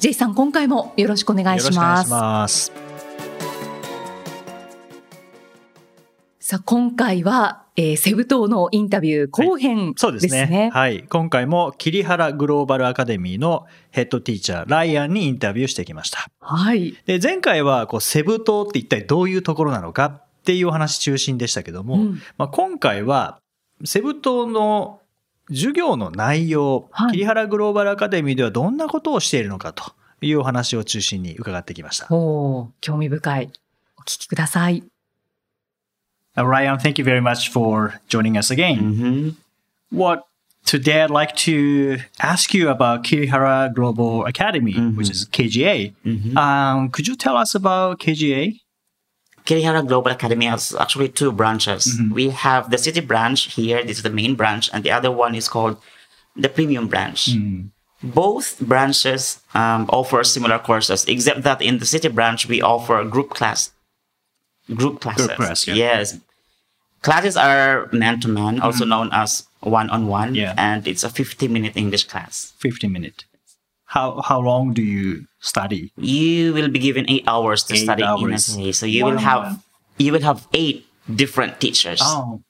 J さん今回もよろしくお願いします。さあ今回は、えーセブ島のインタビュー後編そうですね。ですねはい。今回も桐原グローバルアカデミーのヘッドティーチャー、ライアンにインタビューしてきました。はいで、前回はこうセブ島って一体どういうところなのかっていうお話中心でしたけども、うんまあ、今回はセブ島の授業の内容、はい桐原グローバルアカデミーではどんなことをしているのかというお話を中心に伺ってきました。おー興味深いお聞きください Uh, Ryan, thank you very much for joining us again. hmm What today I'd like to ask you about Kirihara Global Academy, which is KGA. Um, could you tell us about KGA? Kirihara Global Academy has actually two branches. Mm-hmm. We have the city branch here, this is the main branch, and the other one is called the premium branch. Mm-hmm. Both branches um, offer similar courses, except that in the city branch we offer group class, group classes. class, yeah. Yes, classes are man to man, also mm-hmm. known as one on one, Yeah. and it's a 50 minute English class. 15 minutes. How, how long do you study? you will be given eight hours to Eight study in a day. So you will One-on-one. have you will have eight different teachers. Oh,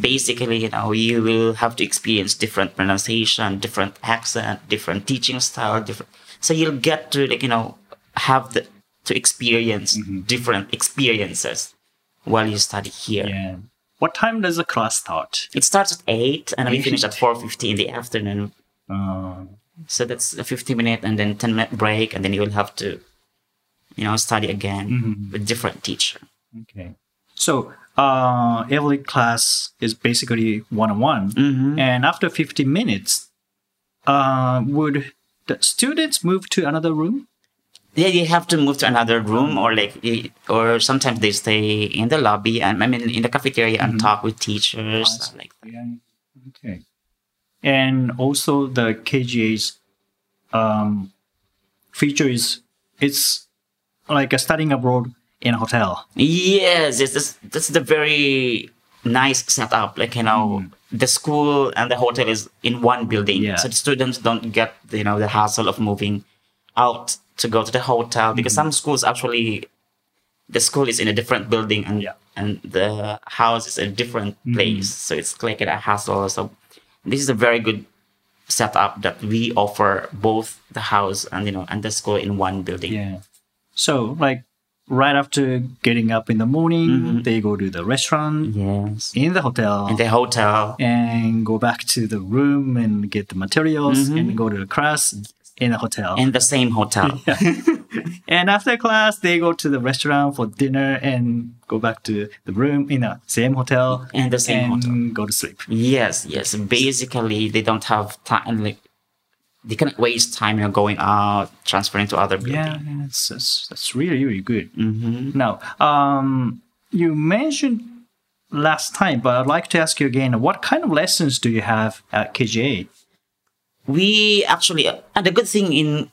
Basically, you know, you will have to experience different pronunciation, different accent, different teaching style, different. So you'll get to like you know have the to experience different experiences while you study here. yeah. What time does the class start? It starts at eight and we finish at four fifty in the afternoon. Uh, So that's a fifty minute and then ten minute break, and then you will have to, you know, study again with different teacher. okay. So, uh, every class is basically one-on-one. Mm-hmm. And after 50 minutes, uh, would the students move to another room? Yeah, you have to move to another room, or like, or sometimes they stay in the lobby and I mean in the cafeteria and talk with teachers, stuff like that. Yeah. Okay. And also the KGA's um, feature is it's like a studying abroad in a hotel. Yes, yes, that's that's the very nice setup. Like you know, mm. the school and the hotel is in one building, Yeah. so the students don't get you know the hassle of moving out to go to the hotel because mm. some schools actually the school is in a different building and Yeah. and the house is a different mm. place, so it's like a hassle. So this is a very good setup that we offer both the house and you know and the school in one building. Yeah. So like right after getting up in the morning, mm-hmm. they go to the restaurant Yes. in the hotel In the hotel. and go back to the room and get the materials mm-hmm. and go to the class in a hotel. In the same hotel. And after class, they go to the restaurant for dinner and go back to the room in the same hotel In the same and hotel. go to sleep. Yes, yes. Basically, they don't have time. Like they cannot waste time, you know, going out, transferring to other building. Yeah, that's, that's, that's really, really good. Mm-hmm. Now, um, you mentioned last time, but I'd like to ask you again, what kind of lessons do you have at KGA? We actually, and the good thing in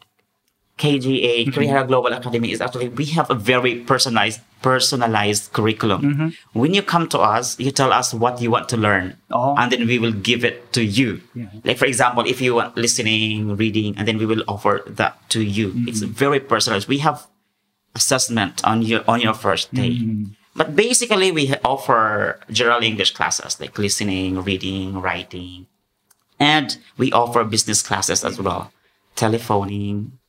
KGA, mm-hmm. Kirihara Global Academy, is actually we have a very personalized, personalized curriculum. Mm-hmm. When you come to us, you tell us what you want to learn, Oh. and then we will give it to you. Yeah. Like for example, if you want listening, reading, and then we will offer that to you. Mm-hmm. It's very personalized. We have assessment on your on your first day. But basically, we offer general English classes like listening, reading, writing, and we offer business classes as well, telephoning,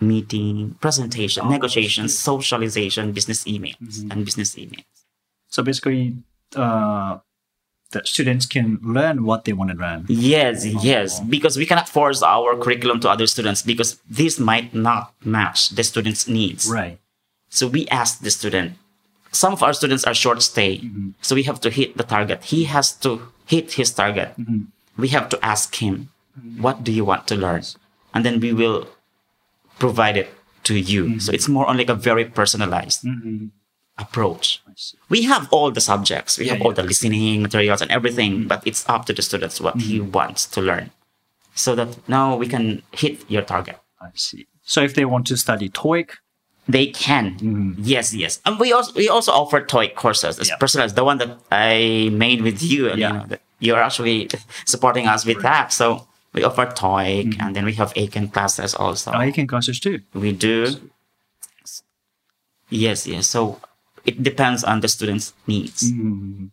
meeting, presentation, oh, negotiations, socialization, business emails, mm-hmm. and business emails. So basically, uh, the students can learn what they want to learn. Yes, yes, oh. because we cannot force our curriculum to other students because this might not match the student's needs. Right. So we ask the student. Some of our students are short stay, mm-hmm. so we have to hit the target. He has to hit his target. Mm-hmm. We have to ask him, "What do you want to learn?" And then we will provide it to you. Mm-hmm. So it's more on like a very personalized mm-hmm. approach. We have all the subjects, we Yeah, have all yeah. the listening materials and everything, mm-hmm. but it's up to the students what he wants to learn. So that now we can hit your target. I see. So if they want to study TOEIC, They can. Yes, yes. And we also we also offer TOEIC courses. It's Yeah. personalized. The one that I made with you, and Yeah. you know, you're actually supporting us with that. So we offer TOEIC, mm-hmm. and then we have Eiken classes also. Oh, Eiken classes too. we do. Yes, yes. So it depends on the student's needs. Mm-hmm.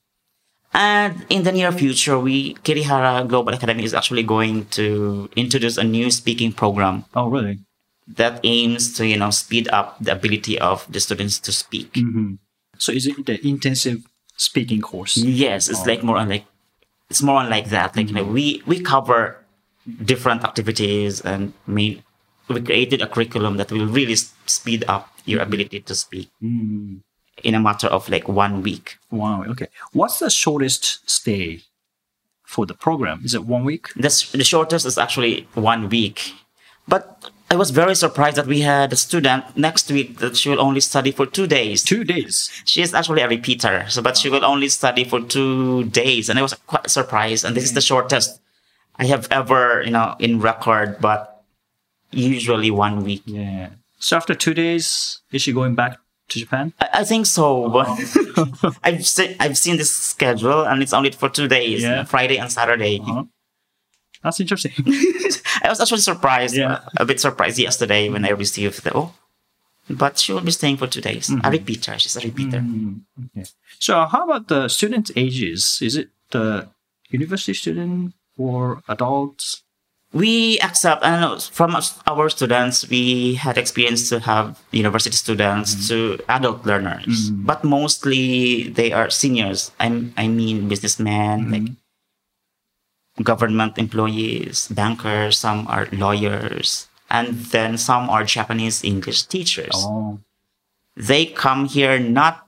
And in the near future, we Kirihara Global Academy is actually going to introduce a new speaking program Oh, really? that aims to you know speed up the ability of the students to speak. Mm-hmm. So is it the intensive speaking course? Yes, it's oh. like more on like it's more like that. Like you know, mm-hmm. we we cover different activities and we created a curriculum that will really speed up your ability to speak mm-hmm. in a matter of like one week. Wow. Okay. What's the shortest stay for the program? Is it one week? The, the shortest is actually one week, but I was very surprised that we had a student next week that she will only study for two days. Two days. She is actually a repeater, so but she will only study for two days, and I was quite surprised. And this is the shortest I have ever, you know, in record, but usually one week. Yeah. So after two days, is she going back to Japan? I, I think so, but I've seen I've seen this schedule, and it's only for two days, Yeah. Friday and Saturday. Uh-huh. That's interesting. I was actually surprised, Yeah. Uh, a bit surprised yesterday when I received the oh, but she will be staying for two days. Mm-hmm. A repeater, she's a repeater. Mm-hmm. okay. So how about the student ages? Is it the university student or adults? we accept I don't know from our students we had experience to have university students mm-hmm. to adult learners mm-hmm. but mostly they are seniors I'm, i mean businessmen like government employees bankers some are lawyers and then some are japanese english teachers. Oh, they come here not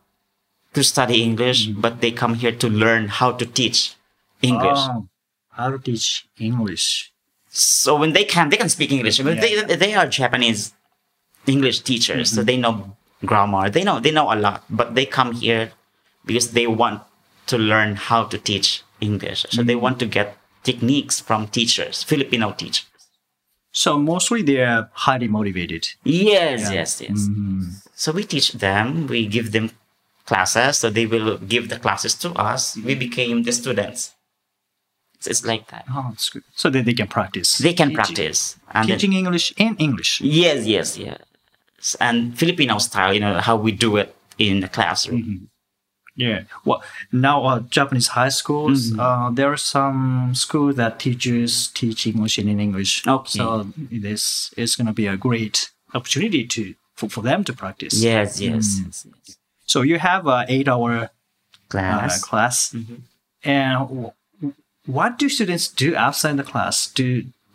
to study english mm-hmm. but they come here to learn how to teach english. Oh, how to teach English? so when they can they can speak english. Mean, Yeah. they, they are japanese english teachers so mm-hmm. they know grammar. They know they know a lot but they come here because they want to learn how to teach english. So they mm-hmm. want to get techniques from teachers filipino teachers So mostly they are highly motivated. yes yes yes mm-hmm. so we teach them we give them classes so they will give the classes to us we became the students so it's like that Oh, good. So that they can practice. they can Teaching- practice and then- Teaching English in English. Yes, yes, yes. And Filipino style, you know, how we do it in the classroom. Mm-hmm. Yeah. Well, now uh, Japanese high schools, Mm-hmm. uh, there are some schools that teachers teach English in English. Okay. So this is going to be a great opportunity to for, for them to practice. Yes, yes, yes, yes. So you have a eight hour uh, Class. class, Mm-hmm. and w- what do students do outside the class? Do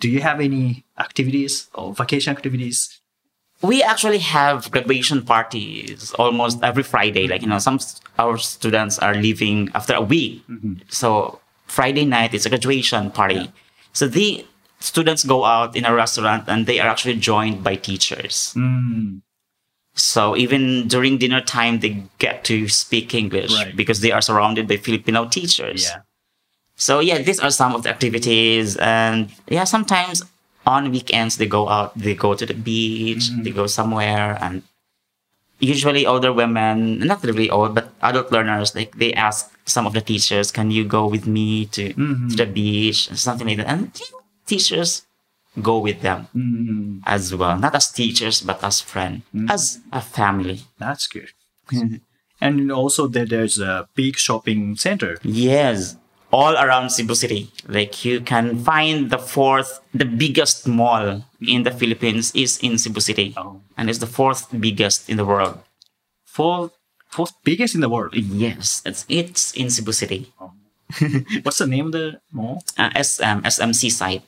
do you have any activities or vacation activities? We actually have graduation parties almost every Friday. Like, you know, some our students are leaving after a week. So Friday night is a graduation party. So the students go out in a restaurant and they are actually joined by teachers. Mm, So even during dinner time, they get to speak English Right. because they are surrounded by Filipino teachers. yeah. So yeah, these are some of the activities, and yeah, sometimes on weekends they go out, they go to the beach, they mm-hmm. go somewhere, and usually older women, not really old, but adult learners, like they ask some of the teachers, "Can you go with me to mm-hmm. to the beach?" and something like that, and teachers go with them Mm, as well, not as teachers but as friend, as a family. that's good. and also that there's a big shopping center. Yes, all around Cebu City. Like you can find the fourth, the biggest mall in the Philippines is in Cebu City, Oh. and it's the fourth biggest in the world. Fourth, fourth biggest in the world. Yes, it's it's in Cebu City. What's the name of the mall? Uh, SM SMC site.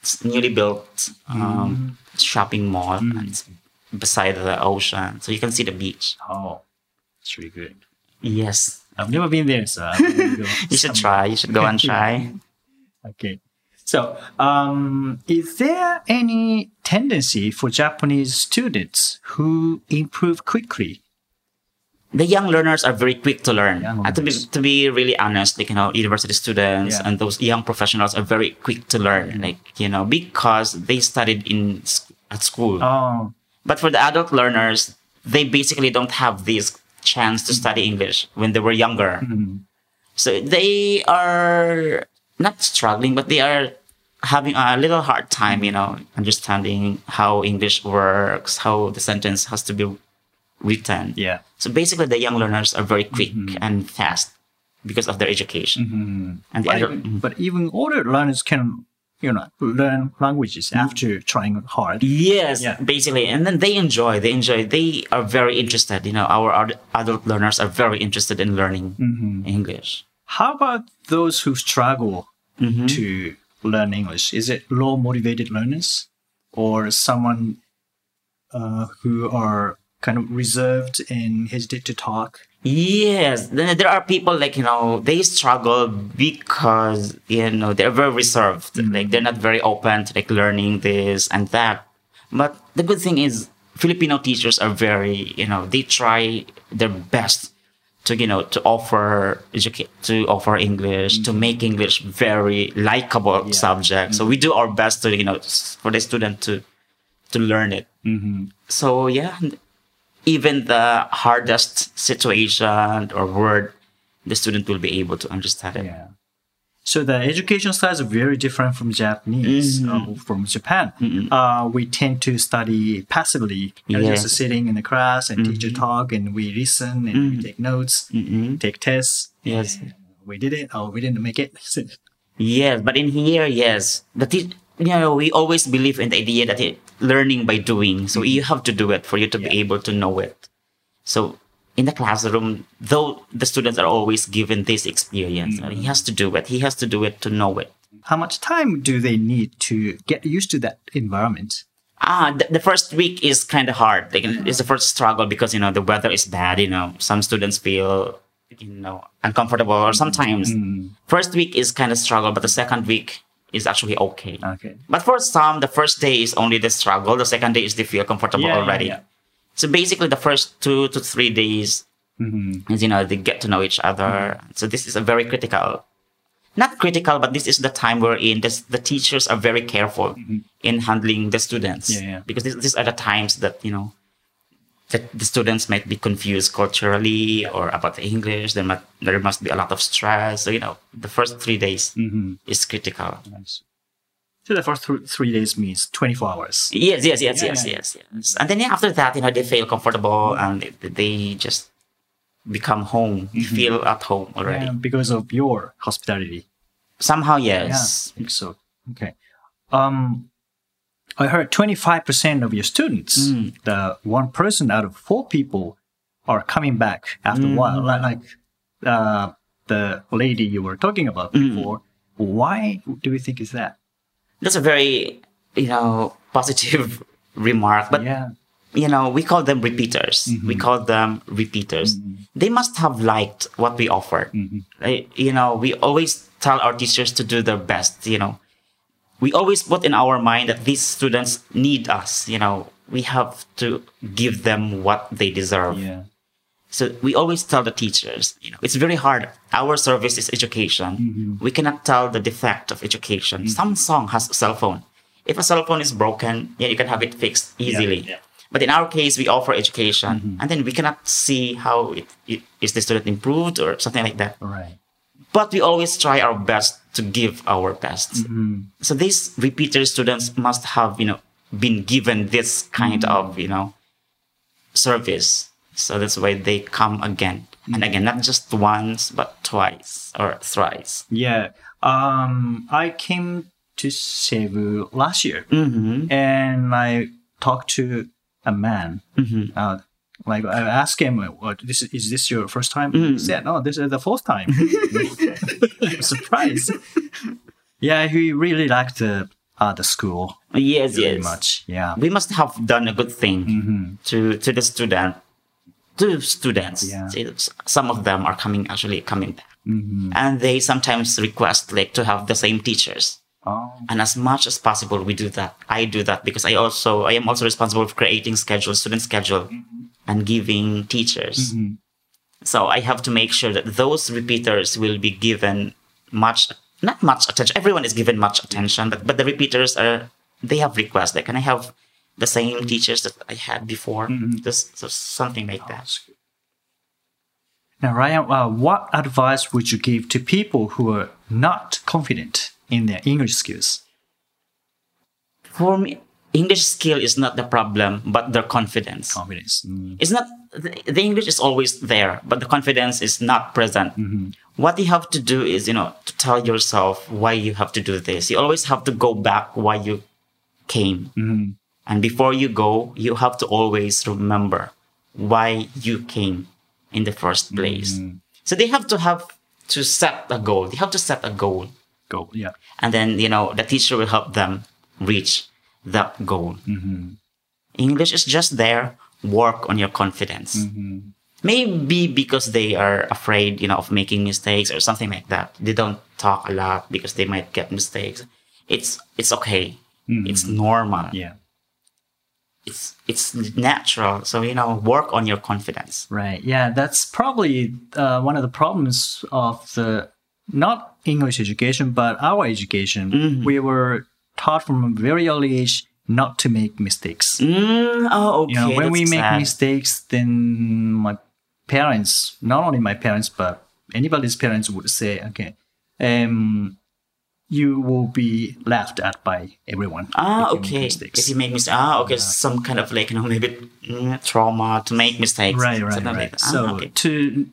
It's newly built um, shopping mall, and it's beside the ocean, so you can see the beach. Oh, it's really good. Yes, I've never been there, so go you should try. You should go and try. Okay. So, um, is there any tendency for Japanese students who improve quickly? the young learners are very quick to learn. Uh, to be to be really honest, like you know, university students Yeah. and those young professionals are very quick to learn. Like you know, because they studied in at school. Oh, But for the adult learners, they basically don't have this chance to study English when they were younger. Mm-hmm. So they are not struggling, but they are having a little hard time, you know, understanding how English works, how the sentence has to be written. yeah. So basically, the young learners are very quick mm-hmm. and fast because of their education. Mm-hmm. And the But adult, even, but even older learners can, you know, learn languages after trying hard. Yes, Yeah. basically, and then they enjoy. They enjoy. They are very interested. You know, our ad- adult learners are very interested in learning English. How about those who struggle Mm-hmm. to learn English? Is it low motivated learners or someone uh, who are kind of reserved and hesitate to talk? Yes, there are people like you know they struggle because you know they're very reserved. Mm-hmm. Like they're not very open to like learning this and that. But the good thing is Filipino teachers are very you know they try their best to you know to offer educate to offer English to mm-hmm. make English very likable subject. So mm-hmm. we do our best to you know for the student to to learn it. So yeah, even the hardest situation or word, the student will be able to understand it. Yeah. So the education styles are very different from Japanese, Mm-hmm. uh, from Japan. Uh, we tend to study passively, you know, Yes. Mm-hmm. just sitting in the class and teacher talk, and we listen and we take notes, take tests. Yes. we did it or we didn't make it. Yes, but in here, yes, the it, you know, we always believe in the idea that it, learning by doing. So mm-hmm. you have to do it for you to be able to know it. So in the classroom, though the students are always given this experience, mm-hmm. he has to do it. He has to do it to know it. How much time do they need to get used to that environment? Ah, the, the first week is kind of hard. Like it's the mm-hmm. first struggle because you know the weather is bad. You know, some students feel you know uncomfortable, or sometimes first week is kind of struggle, but the second week is actually okay. Okay. But for some, the first day is only the struggle. The second day is they feel comfortable Yeah, yeah, already. yeah. So basically, the first two to three days mm-hmm. is you know they get to know each other. Mm-hmm. So this is a very critical, not critical, but this is the time we're in. This, the teachers are very careful mm-hmm. in handling the students Yeah, yeah. because this, these are the times that you know that the students might be confused culturally or about the English. There must there must be a lot of stress. So you know the first three days mm-hmm. is critical. Nice. So the first th- three days means 24 hours. Yes, yes, yes, Yeah, yes, yeah. yes, yes. And then after that, you know, they feel comfortable mm-hmm. and they, they just become home. They mm-hmm. feel at home already. Yeah, because of your hospitality. Somehow, yes. Yeah. I think so. Okay. Um, I heard 25% of your students, Mm. the one person out of four people, are coming back after a Mm. while. Like, uh, the lady you were talking about Mm. before. Why do you think is that? That's a very, you know, positive remark. But yeah. you know, we call them repeaters. We call them repeaters. They must have liked what we offered. Like, you know, we always tell our teachers to do their best, you know. We always put in our mind that these students need us, you know. We have to give them what they deserve. Yeah. So we always tell the teachers, you know, it's very hard. Our service is education. Mm-hmm. We cannot tell the defect of education. Mm-hmm. Samsung has a cell phone. If a cell phone is broken, yeah, you can have it fixed easily. yeah. But in our case, we offer education, mm-hmm. and then we cannot see how it, it is the student improved or something like that. Right. But we always try our best to give our best. So these repeater students must have, you know, been given this kind of, you know, service. So that's why they come again and again, not just once, but twice or thrice. Yeah. Um, I came to Cebu last year Mm-hmm. and I talked to a man. Mm-hmm. Uh, like I asked him, "What this is? Is this your first time?" Mm. He said, "No, this is the fourth time." I'm surprised. Yeah, he really liked the uh, the school Yes, very yes. much. Yeah, We must have done a good thing to to the student, to students. Yeah. Some of them are coming actually coming back, and they sometimes request like to have the same teachers. Oh. And as much as possible, we do that. I do that because I also, I am also responsible for creating schedule, student schedule and giving teachers. So I have to make sure that those repeaters will be given much, not much attention. Everyone is given much attention, but, but the repeaters are, they have requests. Like, can I have the same teachers that I had before? Just so something like that. Now, Ryan, uh, what advice would you give to people who are not confident in their English skills? For me, English skill is not the problem, but their confidence. Confidence. Mm. It's not, the, the English is always there, but the confidence is not present. Mm-hmm. What you have to do is, you know, to tell yourself why you have to do this. You always have to go back why you came. Mm-hmm. And before you go, you have to always remember why you came in the first place. Mm-hmm. So they have to have to set a goal. They have to set a goal. Goal, Yeah. And then, you know, the teacher will help them reach that goal. Mm-hmm. English is just there. Work on your confidence. Mm-hmm. Maybe because they are afraid, you know, of making mistakes or something like that. They don't talk a lot because they might get mistakes. It's it's okay. Mm-hmm. It's normal. Yeah. It's it's natural. So you know, work on your confidence. Right. Yeah. That's probably uh, one of the problems of the not English education, but our education. We were taught from a very early age not to make mistakes. Mm, oh, okay. you know, when we make sad. mistakes, then my parents, not only my parents, but anybody's parents would say, okay, um, you will be laughed at by everyone. Ah, if okay. If you make mistakes, ah, okay, some kind of like you know maybe mm, trauma to make mistakes, right, right, something like right. Ah, So okay. to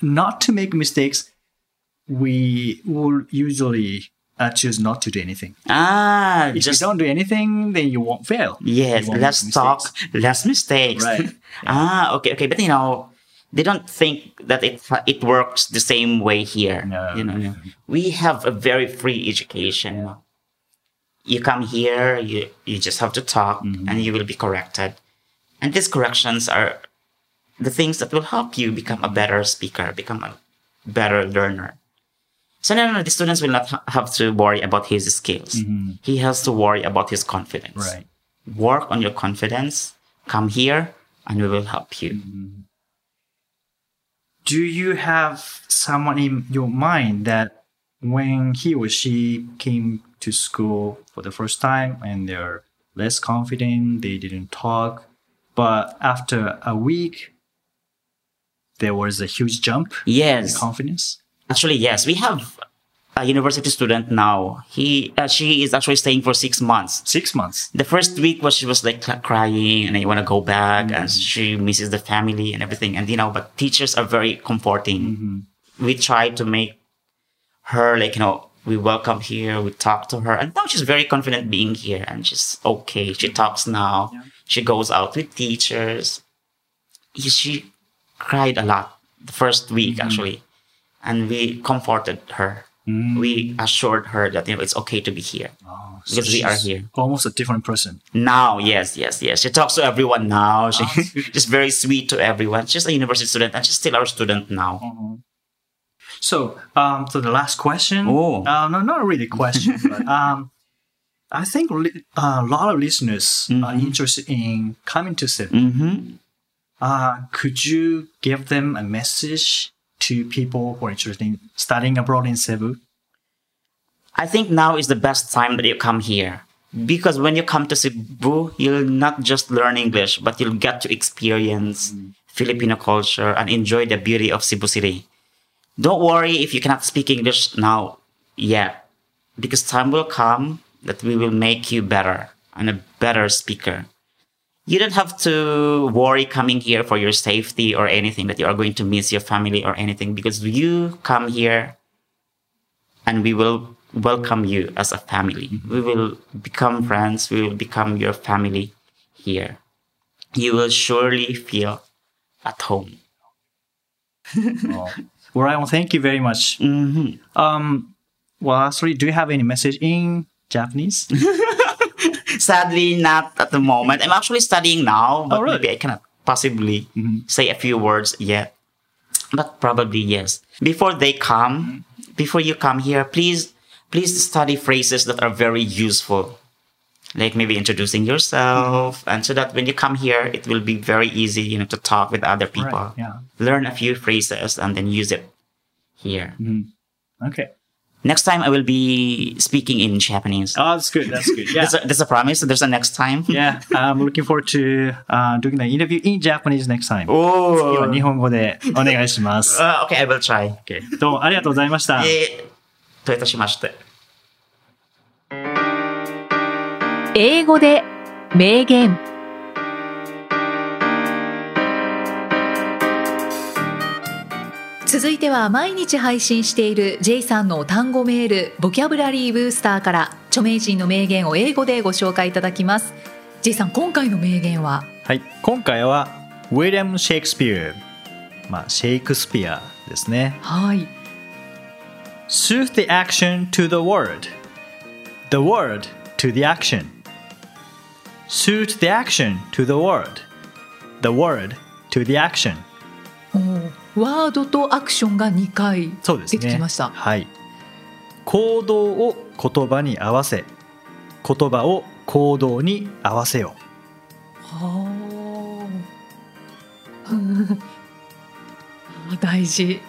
not to make mistakes, we will usually uh, choose not to do anything. ah, If just you don't do anything, then you won't fail. yes, won't less talk, less mistakes. Right. ah, okay, okay, but you know. They don't think that it it works the same way here. No, you know, no. we have a very free education. You, you come here, you you just have to talk, Mm-hmm. and you will be corrected. And these corrections are the things that will help you become a better speaker, become a better learner. So no, no, the students will not ha- have to worry about his skills. He has to worry about his confidence. Mm-hmm. Right. Work on your confidence. Come here, and we will help you. Mm-hmm. do you have someone in your mind that when he or she came to school for the first time and they're less confident, they didn't talk, but after a week, there was a huge jump in Yes, confidence? Actually, yes, we have a university student now. He, uh, she is actually staying for six months. Six months. The first week was she was like crying and I want to go back mm-hmm. and she misses the family and everything. And you know, but teachers are very comforting. Mm-hmm. We try to make her like, you know, we welcome here, we talk to her. And now she's very confident being here and she's okay. She talks now. She goes out with teachers. She cried a lot the first week mm-hmm. actually. And we comforted her. We assured her that you know it's okay to be here. Oh, Because we are here. Almost a different person. Now, yes, yes, yes. She talks to everyone now. She, Oh, she's very sweet to everyone. She's a university student and she's still our student now. So, um, so the last question. Oh. Uh, no, not really a question, but um, I think li- a lot of listeners are interested in coming to Cebu. Mm-hmm. Uh, could you give them a message to people who are interested in studying abroad in Cebu? I think now is the best time that you come here. Mm. Because when you come to Cebu, you'll not just learn English, but you'll get to experience mm. Filipino culture and enjoy the beauty of Cebu City. Don't worry if you cannot speak English now yet, because time will come that we will make you better and a better speaker. You don't have to worry coming here for your safety or anything that you are going to miss your family or anything because you come here and we will welcome you as a family. We will become friends. We will become your family here. You will surely feel at home. Oh. Well, thank you very much. hmm Um, well, actually, do you have any message in Japanese? Sadly, not at the moment. I'm actually studying now, but Oh, really? maybe I cannot possibly mm-hmm. say a few words yet. But probably yes. Before they come, before you come here, please please study phrases that are very useful. Like maybe introducing yourself, mm-hmm. and so that when you come here, it will be very easy, you know, to talk with other people. Right, yeah. Learn a few phrases and then use it here. Mm-hmm. Okay. Next time I will be speaking in Japanese. Oh, that's good. That's good. Yeah, that's, a, that's a promise. There's a next time. yeah, I'm looking forward to uh, doing the interview in Japanese next time. Oh, 次は日本語でお願いします。Uh, okay, I will try. Okay. どうもありがとうございました。えーどういたしまして。英語で名言続いては毎日配信している J さんの単語メールボキャブラリーブースターから著名人の名言を英語でご紹介いただきます J さん今回の名言は？はい。今回はウィリアム・シェイクスピア。まあ、シェイクスピアですね。はい Suit the action to the word. The word to the action. Suit the action to the word. The word to the action. ワードとアクションが2回できましたはい。行動を言葉に合わせ、言葉を行動に合わせよ。はあ 大事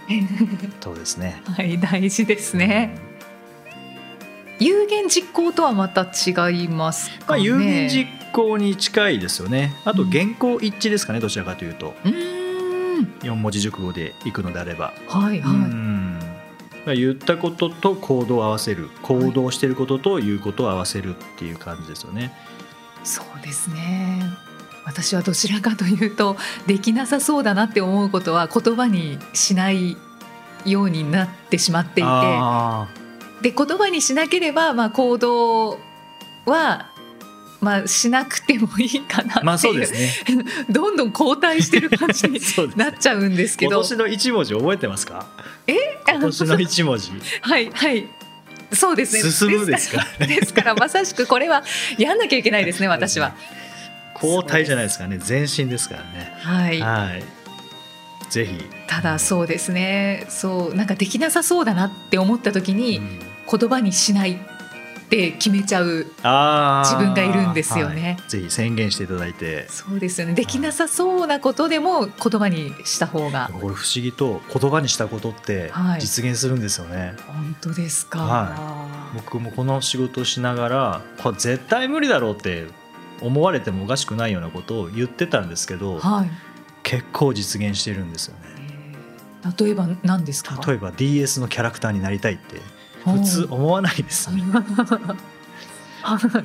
そうですね。はい大事ですね有言実行とはまた違いますまあ、有言実行に近いですよね。あと原稿一致ですかね、どちらかというと。うーん四文字熟語でいくのであれば。はいはい、うん。まあ言ったことと行動を合わせる行動していることと言うことを合わせるっていう感じですよね。そうですね。私はどちらかというとできなさそうだなって思うことは言葉にしないようになってしまっていて。あで言葉にしなければ、まあ、行動は、まあ、しなくてもいいかなっていう、ーまあそうですね。どんどん後退してる感じになっちゃうんですけど。今年の一文字覚えてますか？え？今年の一文字。はいはい。そうですね。進むですか？ですからですからまさしくこれはやんなきゃいけないですね私は。後退じゃないですかね。前進ですからね。はい。はい。ぜひ。ただそうですね。そうなんかできなさそうだなって思った時にうん。言葉にしない。って決めちゃう自分がいるんですよね。はい。ぜひ宣言していただいて。そうですよね。できなさそうなことでも言葉にした方が。これ不思議と言葉にしたことってはい。実現するんですよね。本当ですか、は僕もこの仕事をしながらこれ絶対無理だろうって思われてもおかしくないようなことを言ってたんですけどはい。結構実現してるんですよね。えー。例えば何ですか？例えば DS のキャラクターになりたいって普通思わないですね。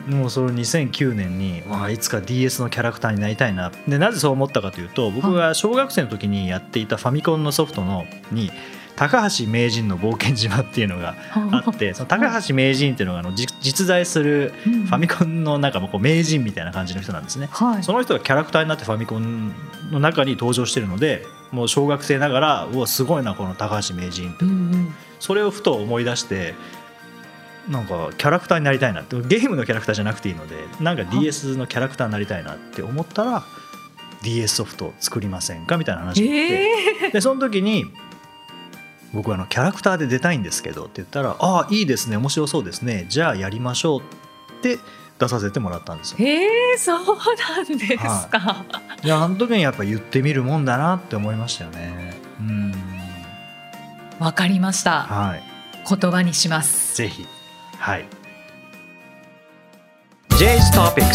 もうその2009年にわあいつか DS のキャラクターになりたいな。でなぜそう思ったかというと僕が小学生の時にやっていたファミコンのソフトのに高橋名人の冒険島っていうのがあってその高橋名人っていうのがあのじ実在するフファミコンのなんかこう名人みたいな感じの人なんですね。はい。その人がキャラクターになってファミコンの中に登場してるのでもう小学生ながらうわすごいなこの高橋名人って。うんうんそれをふと思い出してなんかキャラクターになりたいなって。ゲームのキャラクターじゃなくていいのでなんか DS のキャラクターになりたいなって思ったら DS ソフト作りませんかみたいな話があって、えでその時に僕はあのキャラクターで出たいんですけどって言ったら「ああいいですね面白そうですねじゃあやりましょう」って出させてもらったんですよ。ー、。えー、そうなんですか、い。やあの時にやっぱ言ってみるもんだなって思いましたよね。うんわかりました。はい。言葉にします。ぜひ。はい。J's Topics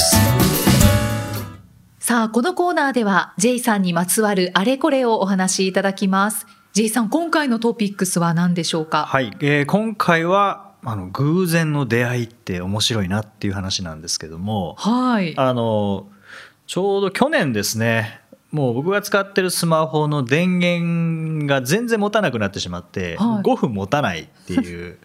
さあこのコーナーでは J さんにまつわるあれこれをお話しいただきます。J さん今回のトピックスは何でしょうか？はい、えー今回はあの偶然の出会いって面白いなっていう話なんですけども。はい。あのちょうど去年ですねもう僕が使ってるスマホの電源が全然持たなくなってしまって、はい。5分持たないっていう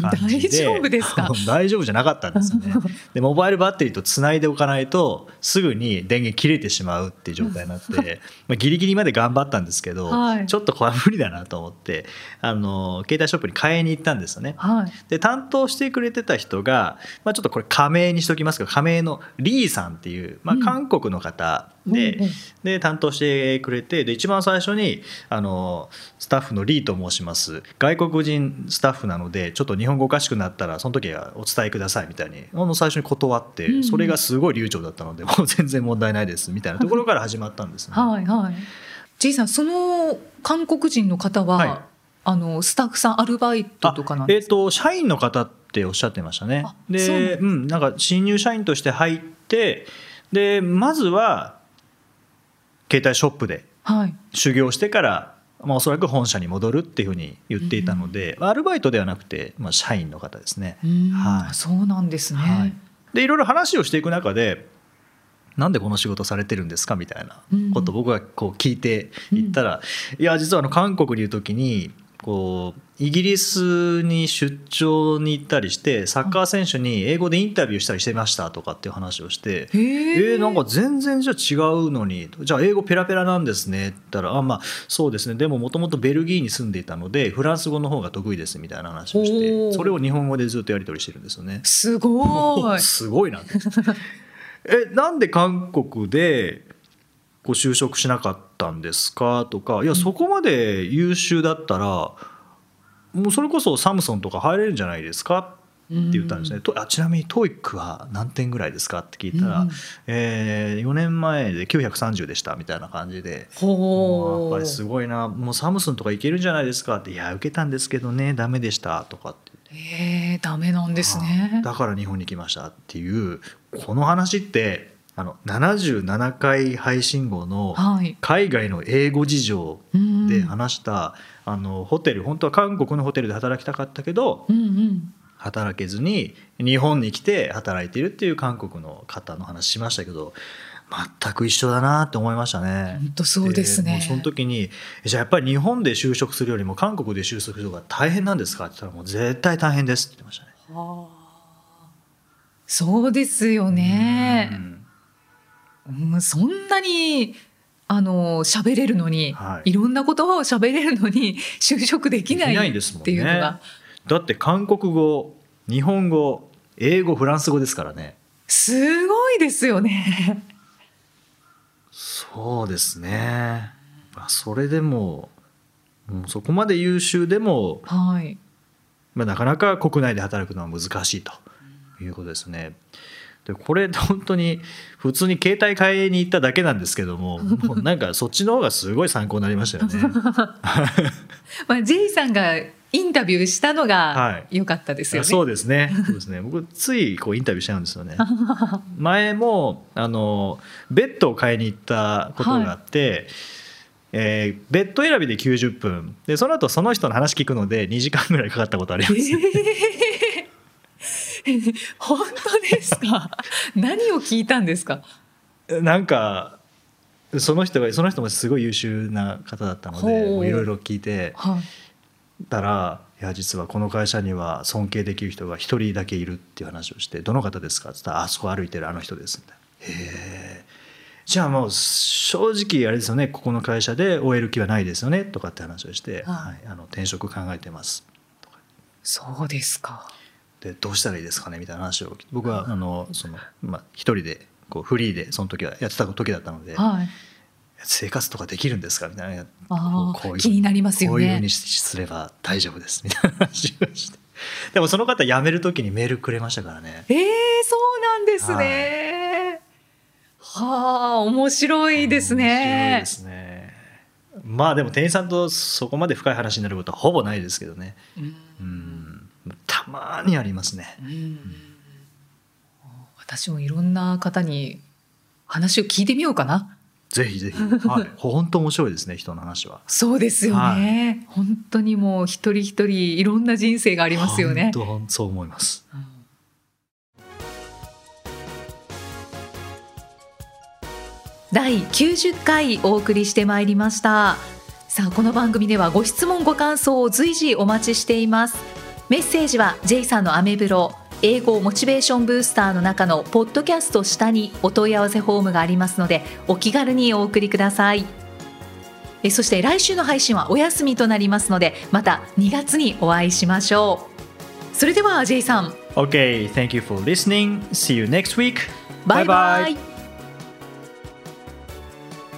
感じで 大丈夫ですか？大丈夫じゃなかったんですよね。でモバイルバッテリーとつないでおかないとすぐに電源切れてしまうっていう状態になってまあギリギリまで頑張ったんですけど、はい。ちょっとこれは無理だなと思ってあの携帯ショップに買いに行ったんですよね。はい。で担当してくれてた人が、まあ、ちょっとこれ仮名にしときますけど仮名のリーさんっていう、まあ、うん。韓国の方で,、うんうんで担当してくれてで一番最初にあのスタッフのリーと申します外国人スタッフなのでちょっと日本語おかしくなったらその時はお伝えくださいみたいにあの最初に断って、うんそれがすごい流暢だったので もう全然問題ないですみたいなところから始まったんですね。はいはい。J さんその韓国人の方は、はいあのスタッフさんアルバイトとかなんですか？と社員の方っておっしゃってましたねで、うん、なんか新入社員として入って、でまずは携帯ショップではい。修行してから、まあ、おそらく本社に戻るっていうふうに言っていたので、アルバイトではなくて、まあ、社員の方ですね。うんはいそうなんですね。はい、でいろいろ話をしていく中でなんでこの仕事されてるんですかみたいなことを僕がこう聞いていったら、いや実はあの韓国にいる時にこうイギリスに出張に行ったりしてサッカー選手に英語でインタビューしたりしてましたとかっていう話をして。へええー、なんか全然じゃあ違うのにじゃあ英語ペラペラなんですねって言ったらあまあそうですねでももともとベルギーに住んでいたのでフランス語の方が得意ですみたいな話をしおてーそれを日本語でずっとやり取りしてるんですよね。すごい。すごいな。え、なんで韓国でこう就職しなかったんですか？とか、いや、そこまで優秀だったら、もうそれこそサムソンとか入れるんじゃないですか？って言ったんですね。とあちなみに TOEIC は何点ぐらいですか？って聞いたら、うんえー4年前で930でしたみたいな感じで。もう。やっぱりすごいなもうサムスンとかいけるんじゃないですか？って「いや受けたんですけどねダメでした」とかってへえダメなんですね。だから日本に来ましたっていうこの話ってあの77回配信後のはい。海外の英語事情うんで話した、あのホテル本当は韓国のホテルで働きたかったけどうんうん。働けずに日本に来て働いているっていう韓国の方の話しましたけど全く一緒だなって思いましたね。本当そうですねその時にじゃあやっぱり日本で就職するよりも韓国で就職する方が大変なんですかって言ったらもう絶対大変ですって言ってましたね。そうですよねう。んうん、そんなにあの喋れるのに、はいい、ろんな言葉を喋れるのに 就職できないっていうのがだって韓国語日本語英語フランス語ですからねすごいですよね。そうですねまあそれでもそこまで優秀でも、はい。まあ、なかなか国内で働くのは難しいということですね。でこれ本当に普通に携帯買いに行っただけなんですけどももうなんかそっちの方がすごい参考になりましたよね。まあ J さんがインタビューしたのはがい良かったですよね。そうですね。そうですね。僕ついこうインタビューしちゃうんですよね。前もあのベッドを買いに行ったことがあって、えーベッド選びで90分でその後その人の話聞くので2時間ぐらいかかったことあります。本当ですか？何を聞いたんですか？なんかその人がその人もすごい優秀な方だったのでいろいろ聞いてはい。たら「いや実はこの会社には尊敬できる人が一人だけいる」っていう話をして「どの方ですか?」って言ったら「あそこ歩いてるあの人です」みたいな。へえじゃあもう正直あれですよねここの会社で終える気はないですよね？とかって話をして、ははい、あの転職考えてますそうですか。でどうしたらいいですかねみたいな話を僕はあのその、まあ、一人でこうフリーでその時はやってた時だったので、はい。生活とかできるんですかみたいなあこういうあ気になりますよねこういうふうに。すれば大丈夫ですみたいな話をしてでもその方辞める時にメールくれましたからねええそうなんですね。はあ面白いです面白いねで。すねまあでも店員さんとそこまで深い話になることはほぼないですけどねうんうんたまにありますね。うん。私もいろんな方に話を聞いてみようかな。ぜひぜひ、はい、本当面白いですね人の話は。そうですよね。本当にもう一人一人いろんな人生があありますよね。そう思います。うん。第90回お送りしてまいりました。さあこの番組ではご質問ご感想を随時お待ちしていますメッセージは J さんのアメブロ英語モチベーションブースターの中のポッドキャスト下にお問い合わせフォームがありますのでお気軽にお送りください。えそして来週の配信はお休みとなりますのでまた2月にお会いしましょう。それでは J さん。OK thank you for listening. See you next week. バイバイ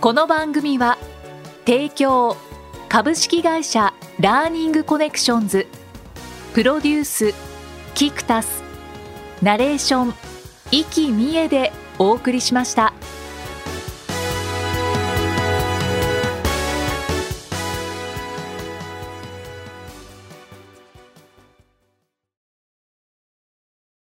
この番組は提供株式会社ラーニングコネクションズプロデュースキクタスナレーション生きみえでお送りしました。